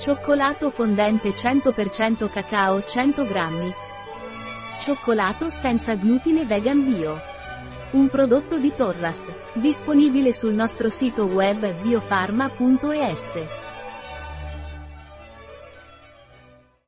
Cioccolato fondente 100% cacao 100 grammi. Cioccolato senza glutine vegan bio. Un prodotto di Torras, disponibile sul nostro sito web biofarma.es.